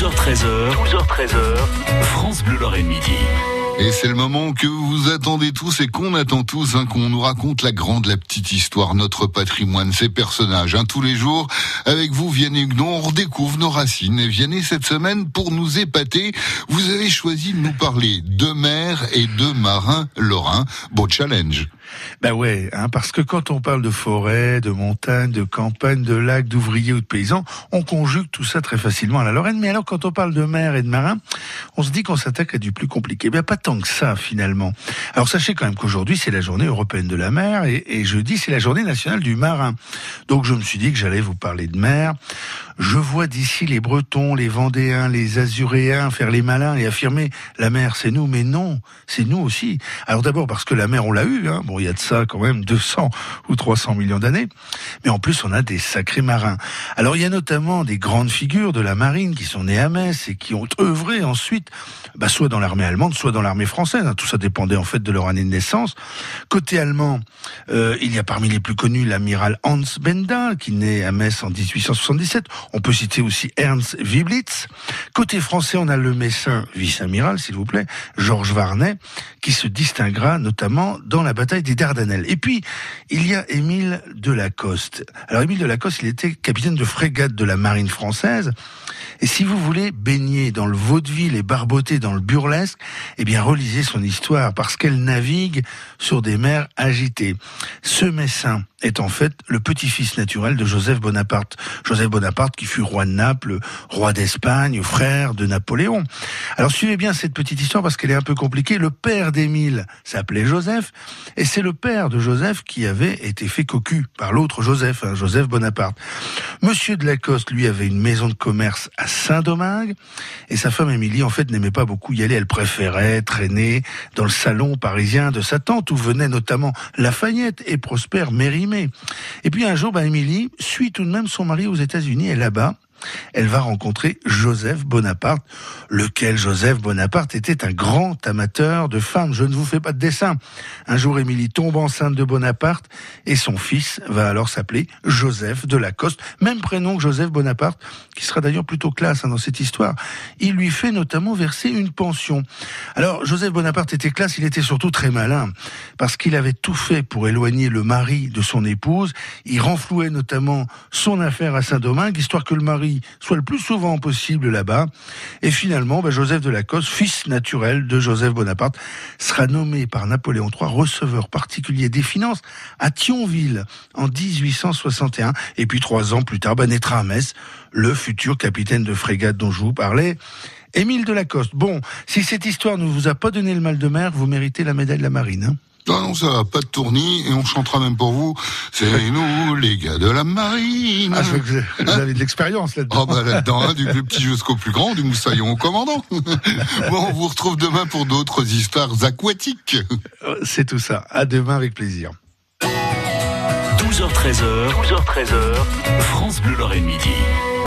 12h13h, 12h13h, France Bleu Lorraine Midi. Et c'est le moment que vous attendez tous et qu'on attend tous, hein, qu'on nous raconte la grande, la petite histoire, notre patrimoine, ces personnages. Hein, tous les jours, avec vous, Vianney Huguenon, on redécouvre nos racines. Et Vianney, cette semaine, pour nous épater, vous avez choisi de nous parler de mer et de marins lorrains. Beau challenge. Ben ouais, hein, parce que quand on parle de forêt, de montagne, de campagne, de lac, d'ouvriers ou de paysans, on conjugue tout ça très facilement à la Lorraine. Mais alors, quand on parle de mer et de marins, on se dit qu'on s'attaque à du plus compliqué. Ben pas tant que ça, finalement. Alors sachez quand même qu'aujourd'hui, c'est la journée européenne de la mer et, et jeudi, c'est la journée nationale du marin. Donc je me suis dit que j'allais vous parler de mer. Je vois d'ici les Bretons, les Vendéens, les Azuréens faire les malins et affirmer la mer c'est nous, mais non, c'est nous aussi. Alors d'abord parce que la mer on l'a eu, hein. bon il y a de ça quand même 200 ou 300 millions d'années, mais en plus on a des sacrés marins. Alors il y a notamment des grandes figures de la marine qui sont nées à Metz et qui ont œuvré ensuite, bah, soit dans l'armée allemande, soit dans l'armée française. Hein. Tout ça dépendait en fait de leur année de naissance. Côté allemand, euh, il y a parmi les plus connus l'amiral Hans Benda qui naît à Metz en 1877. On peut citer aussi Ernst Wieblitz. Côté français, on a le messin vice-amiral, s'il vous plaît, Georges Varnet, qui se distinguera notamment dans la bataille des Dardanelles. Et puis, il y a Émile Delacoste. Alors, Émile Delacoste, il était capitaine de frégate de la marine française. Et si vous voulez baigner dans le vaudeville et barboter dans le burlesque, eh bien, relisez son histoire, parce qu'elle navigue sur des mers agitées. Ce messin est en fait le petit-fils naturel de Joseph Bonaparte. Joseph Bonaparte qui fut roi de Naples, roi d'Espagne, frère de Napoléon. Alors suivez bien cette petite histoire parce qu'elle est un peu compliquée. Le père d'Émile s'appelait Joseph et c'est le père de Joseph qui avait été fait cocu par l'autre Joseph, hein, Joseph Bonaparte. Monsieur de Lacoste, lui, avait une maison de commerce à Saint-Domingue et sa femme Émilie, en fait, n'aimait pas beaucoup y aller. Elle préférait traîner dans le salon parisien de sa tante où venait notamment Lafayette et Prosper Mérimée. Et puis un jour, ben, Émilie suit tout de même son mari aux États-Unis et là-bas, elle va rencontrer Joseph Bonaparte, lequel Joseph Bonaparte était un grand amateur de femmes. Je ne vous fais pas de dessin. Un jour, Émilie tombe enceinte de Bonaparte et son fils va alors s'appeler Joseph de Lacoste, même prénom que Joseph Bonaparte, qui sera d'ailleurs plutôt classe hein, dans cette histoire. Il lui fait notamment verser une pension. Alors, Joseph Bonaparte était classe, il était surtout très malin, parce qu'il avait tout fait pour éloigner le mari de son épouse. Il renflouait notamment son affaire à Saint-Domingue, histoire que le mari soit le plus souvent possible là-bas. Et finalement, bah, Joseph de Lacoste, fils naturel de Joseph Bonaparte, sera nommé par Napoléon III receveur particulier des finances à Thionville en 1861. Et puis trois ans plus tard, bah, naîtra à Metz le futur capitaine de frégate dont je vous parlais. Émile de Lacoste. Bon, si cette histoire ne vous a pas donné le mal de mer, vous méritez la médaille de la marine. Hein non, non, ça va, pas de tournis, et on chantera même pour vous. C'est nous, les gars de la marine. Ah, je veux que vous avez de l'expérience là-dedans. Oh, bah là-dedans, hein, du plus petit jusqu'au plus grand, du moussaillon au commandant. bon, on vous retrouve demain pour d'autres histoires aquatiques. C'est tout ça. À demain avec plaisir. 12h13h, 12h13h, France Bleu Lorraine Midi.